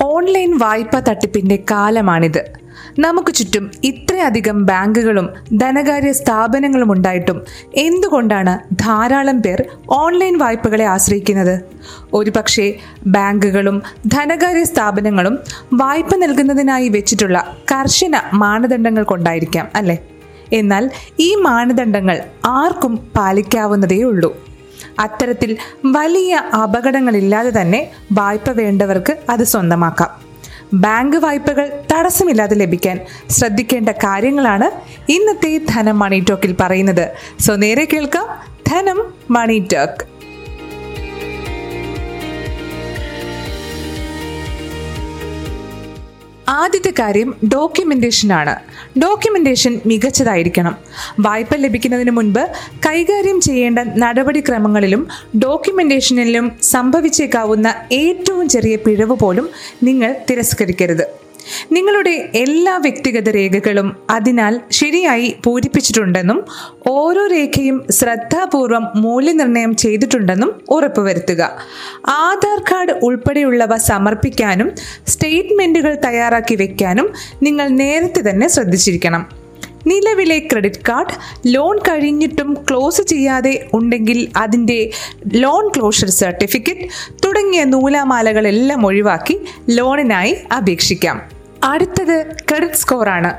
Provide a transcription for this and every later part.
Online വായ്പ തട്ടിപ്പിന്റെ കാലമാണിത്. നമുക്ക് ചുറ്റും ഇത്രയധികം ബാങ്കുകളും ധനകാര്യ സ്ഥാപനങ്ങളും ഉണ്ടായിട്ടും എന്തുകൊണ്ടാണ് ധാരാളം പേർ ഓൺലൈൻ വായ്പകളെ ആശ്രയിക്കുന്നത്? ഒരുപക്ഷെ ബാങ്കുകളും ധനകാര്യ സ്ഥാപനങ്ങളും വായ്പ നൽകുന്നതിനായി വെച്ചിട്ടുള്ള കർശന മാനദണ്ഡങ്ങൾ കൊണ്ടായിരിക്കാം അല്ലേ? എന്നാൽ ഈ മാനദണ്ഡങ്ങൾ ആർക്കും പാലിക്കാവുന്നതേ ഉള്ളൂ അത്തരത്തിൽ വലിയ അപകടങ്ങളില്ലാതെ തന്നെ വായ്പ വേണ്ടവർക്ക് അത് സ്വന്തമാക്കാം. ബാങ്ക് വായ്പകൾ തടസ്സമില്ലാതെ ലഭിക്കാൻ ശ്രദ്ധിക്കേണ്ട കാര്യങ്ങളാണ് ഇന്നത്തെ ധനം മണി ടോക്കിൽ പറയുന്നത്. സോ നേരെ കേൾക്കാം ധനം മണി ടോക്ക്. ആദ്യത്തെ കാര്യം ഡോക്യുമെന്റേഷൻ ആണ് ഡോക്യുമെന്റേഷൻ മികച്ചതായിരിക്കണം. വായ്പ ലഭിക്കുന്നതിന് മുൻപ് കൈകാര്യം ചെയ്യേണ്ട നടപടിക്രമങ്ങളിലും ഡോക്യുമെന്റേഷനിലും സംഭവിച്ചേക്കാവുന്ന ഏറ്റവും ചെറിയ പിഴവ് പോലും നിങ്ങൾ തിരസ്കരിക്കരുത്. നിങ്ങളുടെ എല്ലാ വ്യക്തിഗത രേഖകളും അതിനാൽ ശരിയായി പൂരിപ്പിച്ചിട്ടുണ്ടെന്നും ഓരോ രേഖയും ശ്രദ്ധാപൂർവം മൂല്യനിർണയം ചെയ്തിട്ടുണ്ടെന്നും ഉറപ്പുവരുത്തുക. ആധാർ കാർഡ് ഉൾപ്പെടെയുള്ളവ സമർപ്പിക്കാനും സ്റ്റേറ്റ്മെന്റുകൾ തയ്യാറാക്കി വയ്ക്കാനും നിങ്ങൾ നേരത്തെ തന്നെ ശ്രദ്ധിച്ചിരിക്കണം. നിലവിലെ ക്രെഡിറ്റ് കാർഡ് ലോൺ കഴിഞ്ഞിട്ടും ക്ലോസ് ചെയ്യാതെ ഉണ്ടെങ്കിൽ അതിന്റെ ലോൺ ക്ലോഷർ സർട്ടിഫിക്കറ്റ് തുടങ്ങിയ നൂലാമാലകളെല്ലാം ഒഴിവാക്കി ലോണിനായി അപേക്ഷിക്കാം. അടുത്തത് ക്രെഡിറ്റ് സ്കോറാണ്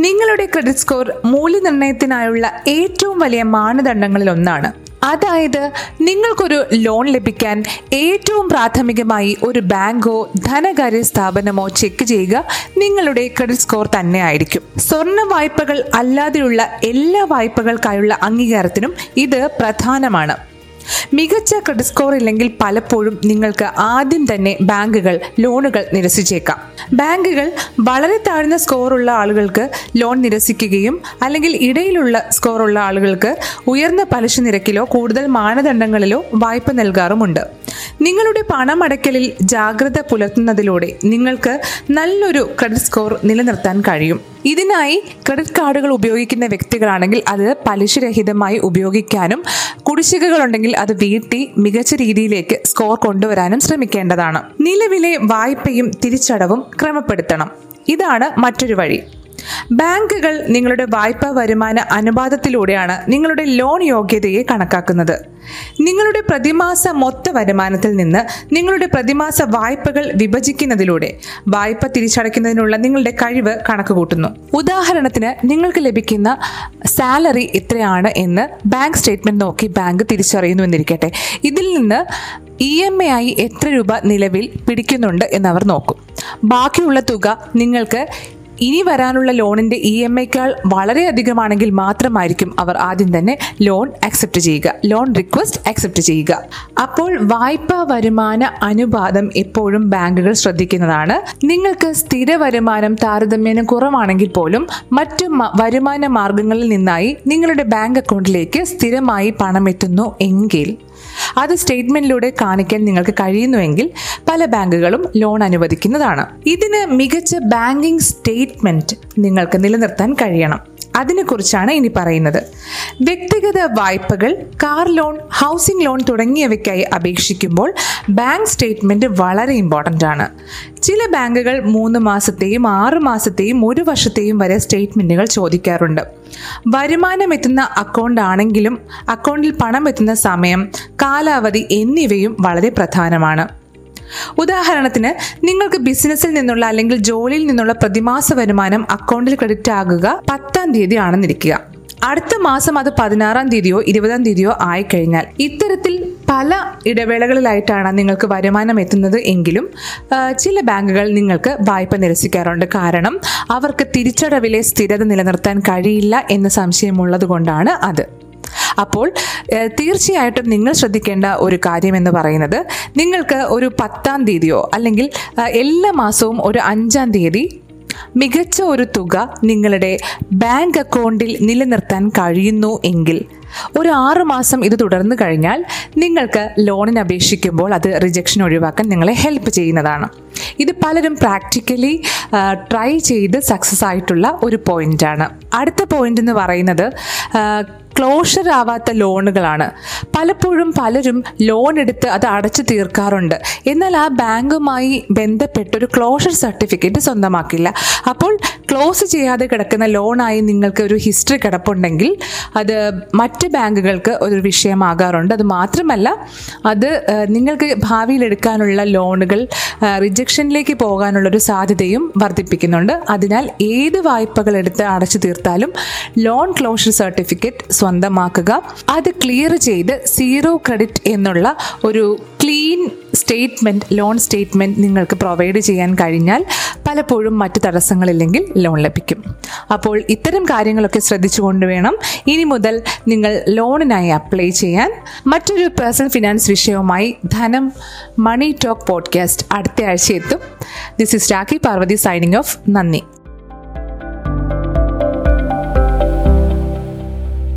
നിങ്ങളുടെ ക്രെഡിറ്റ് സ്കോർ മൂല്യനിർണയത്തിനായുള്ള ഏറ്റവും വലിയ മാനദണ്ഡങ്ങളിൽ ഒന്നാണ്. അതായത് നിങ്ങൾക്കൊരു ലോൺ ലഭിക്കാൻ ഏറ്റവും പ്രാഥമികമായി ഒരു ബാങ്കോ ധനകാര്യ സ്ഥാപനമോ ചെക്ക് ചെയ്യുക നിങ്ങളുടെ ക്രെഡിറ്റ് സ്കോർ തന്നെ ആയിരിക്കും സ്വർണ വായ്പകൾ അല്ലാതെയുള്ള എല്ലാ വായ്പകൾക്കായുള്ള അംഗീകാരത്തിനും ഇത് പ്രധാനമാണ്. മികച്ച ക്രെഡിറ്റ് സ്കോർ ഇല്ലെങ്കിൽ പലപ്പോഴും നിങ്ങൾക്ക് ആദ്യം തന്നെ ബാങ്കുകൾ ലോണുകൾ നിരസിച്ചേക്കാം. ബാങ്കുകൾ വളരെ താഴ്ന്ന സ്കോറുള്ള ആളുകൾക്ക് ലോൺ നിരസിക്കുകയും അല്ലെങ്കിൽ ഇടയിലുള്ള സ്കോറുള്ള ആളുകൾക്ക് ഉയർന്ന പലിശ നിരക്കിലോ കൂടുതൽ മാനദണ്ഡങ്ങളിലോ വായ്പ നൽകാറുമുണ്ട്. നിങ്ങളുടെ പണമടയ്ക്കലിൽ ജാഗ്രത പുലർത്തുന്നതിലൂടെ നിങ്ങൾക്ക് നല്ലൊരു ക്രെഡിറ്റ് സ്കോർ നിലനിർത്താൻ കഴിയും. ഇതിനായി ക്രെഡിറ്റ് കാർഡുകൾ ഉപയോഗിക്കുന്ന വ്യക്തികളാണെങ്കിൽ അത് പലിശരഹിതമായി ഉപയോഗിക്കാനും കുടിശ്ശികകളുണ്ടെങ്കിൽ അത് വീട്ടി മികച്ച രീതിയിലേക്ക് സ്കോർ കൊണ്ടുവരാനും ശ്രമിക്കേണ്ടതാണ്. നിലവിലെ വായ്പയും തിരിച്ചടവും ക്രമപ്പെടുത്തണം. ഇതാണ് മറ്റൊരു വഴി. ബാങ്കുകൾ നിങ്ങളുടെ വായ്പാ വരുമാന അനുപാതത്തിലൂടെയാണ് നിങ്ങളുടെ ലോൺ യോഗ്യതയെ കണക്കാക്കുന്നത്. നിങ്ങളുടെ പ്രതിമാസ മൊത്ത വരുമാനത്തിൽ നിന്ന് നിങ്ങളുടെ പ്രതിമാസ വായ്പകൾ വിഭജിക്കുന്നതിലൂടെ വായ്പ തിരിച്ചടയ്ക്കുന്നതിനുള്ള നിങ്ങളുടെ കഴിവ് കണക്കുകൂട്ടുന്നു. ഉദാഹരണത്തിന് നിങ്ങൾക്ക് ലഭിക്കുന്ന സാലറി എത്രയാണ് എന്ന് ബാങ്ക് സ്റ്റേറ്റ്മെന്റ് നോക്കി ബാങ്ക് തിരിച്ചറിയുന്നു എന്നിരിക്കട്ടെ. ഇതിൽ നിന്ന് ഇ എം എ ആയി എത്ര രൂപ നിലവിൽ പിടിക്കുന്നുണ്ട് എന്നവർ നോക്കും. ബാക്കിയുള്ള തുക നിങ്ങൾക്ക് ഇനി വരാനുള്ള ലോണിന്റെ ഇ എം ഐക്കാൾ വളരെയധികമാണെങ്കിൽ മാത്രമായിരിക്കും അവർ ആദ്യം തന്നെ ലോൺ അക്സെപ്റ്റ് ചെയ്യുക. ലോൺ റിക്വസ്റ്റ് അക്സെപ്റ്റ് ചെയ്യുക. അപ്പോൾ വായ്പാ വരുമാന അനുപാതം എപ്പോഴും ബാങ്കുകൾ ശ്രദ്ധിക്കുന്നതാണ്. നിങ്ങൾക്ക് സ്ഥിര വരുമാനം താരതമ്യേന കുറവാണെങ്കിൽ പോലും മറ്റു വരുമാന മാർഗങ്ങളിൽ നിന്നായി നിങ്ങളുടെ ബാങ്ക് അക്കൗണ്ടിലേക്ക് സ്ഥിരമായി പണം എത്തുന്നു എങ്കിൽ അത് സ്റ്റേറ്റ്മെന്റിലൂടെ കാണിക്കാൻ നിങ്ങൾക്ക് കഴിയുന്നുവെങ്കിൽ പല ബാങ്കുകളും ലോൺ അനുവദിക്കുന്നതാണ്. ഇതിന് മികച്ച ബാങ്കിംഗ് സ്റ്റേറ്റ്മെന്റ് നിങ്ങൾക്ക് നിലനിർത്താൻ കഴിയണം. അതിനെക്കുറിച്ചാണ് ഇനി പറയുന്നത്. വ്യക്തിഗത വായ്പകൾ കാർ ലോൺ ഹൗസിംഗ് ലോൺ തുടങ്ങിയവയ്ക്കായി അപേക്ഷിക്കുമ്പോൾ ബാങ്ക് സ്റ്റേറ്റ്മെന്റ് വളരെ ഇമ്പോർട്ടന്റ് ആണ്. ചില ബാങ്കുകൾ മൂന്ന് മാസത്തെയും ആറ് മാസത്തെയും ഒരു വർഷത്തെയും വരെ സ്റ്റേറ്റ്മെന്റുകൾ ചോദിക്കാറുണ്ട്. വരുമാനം എത്തുന്ന അക്കൗണ്ട് ആണെങ്കിലും അക്കൗണ്ടിൽ പണം എത്തുന്ന സമയം കാലാവധി എന്നിവയും വളരെ പ്രധാനമാണ്. ഉദാഹരണത്തിന് നിങ്ങൾക്ക് ബിസിനസ്സിൽ നിന്നുള്ള അല്ലെങ്കിൽ ജോലിയിൽ നിന്നുള്ള പ്രതിമാസ വരുമാനം അക്കൗണ്ടിൽ ക്രെഡിറ്റ് ആകുക പത്താം തീയതി ആണെന്നിരിക്കുക അടുത്ത മാസം അത് പതിനാറാം തീയതിയോ ഇരുപതാം തീയതിയോ ആയിക്കഴിഞ്ഞാൽ ഇത്തരത്തിൽ പല ഇടവേളകളിലായിട്ടാണ് നിങ്ങൾക്ക് വരുമാനം എത്തുന്നത് എങ്കിലും ചില ബാങ്കുകൾ നിങ്ങൾക്ക് വായ്പ നിരസിക്കാറുണ്ട്. കാരണം അവർക്ക് തിരിച്ചടവിലെ സ്ഥിരത നിലനിർത്താൻ കഴിയില്ല എന്ന സംശയമുള്ളത് കൊണ്ടാണ് അത്. അപ്പോൾ തീർച്ചയായിട്ടും നിങ്ങൾ ശ്രദ്ധിക്കേണ്ട ഒരു കാര്യം എന്ന് പറയുന്നത് നിങ്ങൾക്ക് ഒരു പത്താം തീയതിയോ അല്ലെങ്കിൽ എല്ലാ മാസവും ഒരു അഞ്ചാം തീയതി മികച്ച ഒരു തുക നിങ്ങളുടെ ബാങ്ക് അക്കൗണ്ടിൽ നിലനിർത്താൻ കഴിയുന്നു എങ്കിൽ ഒരു ആറു മാസം ഇത് തുടർന്നു കഴിഞ്ഞാൽ നിങ്ങൾക്ക് ലോണിന് അപേക്ഷിക്കുമ്പോൾ അത് റിജക്ഷൻ ഒഴിവാക്കാൻ നിങ്ങളെ ഹെൽപ്പ് ചെയ്യുന്നതാണ്. ഇത് പലരും പ്രാക്ടിക്കലി ട്രൈ ചെയ്ത് സക്സസ് ആയിട്ടുള്ള ഒരു പോയിന്റാണ് അടുത്ത പോയിന്റ് എന്ന് പറയുന്നത് ക്ലോഷർ ആവാത്ത ലോണുകളാണ്. പലപ്പോഴും പലരും ലോൺ എടുത്ത് അത് അടച്ചു തീർക്കാറുണ്ട്. എന്നാൽ ആ ബാങ്കുമായി ബന്ധപ്പെട്ട് ഒരു ക്ലോഷർ സർട്ടിഫിക്കറ്റ് സ്വന്തമാക്കില്ല. അപ്പോൾ ക്ലോസ് ചെയ്യാതെ കിടക്കുന്ന ലോണായി നിങ്ങൾക്ക് ഒരു ഹിസ്റ്ററി കിടപ്പുണ്ടെങ്കിൽ അത് മറ്റ് ബാങ്കുകൾക്ക് ഒരു വിഷയമാകാറുണ്ട്. അത് മാത്രമല്ല അത് നിങ്ങൾക്ക് ഭാവിയിൽ എടുക്കാനുള്ള ലോണുകൾ റിജക്ഷനിലേക്ക് പോകാനുള്ള ഒരു സാധ്യതയും വർദ്ധിപ്പിക്കുന്നുണ്ട്. അതിനാൽ ഏത് വായ്പകൾ എടുത്ത് അടച്ചു തീർത്താലും ലോൺ ക്ലോഷർ സർട്ടിഫിക്കറ്റ് സ്വന്തമാക്കുക. അത് ക്ലിയർ ചെയ്ത് സീറോ ക്രെഡിറ്റ് എന്നുള്ള ഒരു ക്ലീൻ സ്റ്റേറ്റ്മെന്റ് ലോൺ സ്റ്റേറ്റ്മെന്റ് നിങ്ങൾക്ക് പ്രൊവൈഡ് ചെയ്യാൻ കഴിഞ്ഞാൽ പലപ്പോഴും മറ്റ് തടസ്സങ്ങളില്ലെങ്കിൽ ലോൺ ലഭിക്കും. അപ്പോൾ ഇത്തരം കാര്യങ്ങളൊക്കെ ശ്രദ്ധിച്ചുകൊണ്ട് വേണം ഇനി മുതൽ നിങ്ങൾ ലോണിനായി അപ്ലൈ ചെയ്യാൻ. മറ്റൊരു പേഴ്സണൽ ഫിനാൻസ് വിഷയവുമായി ധനം മണി ടോക്ക് പോഡ്കാസ്റ്റ് അടുത്ത ആഴ്ച എത്തും. This is Rakhi Parvathy signing off നന്ദി.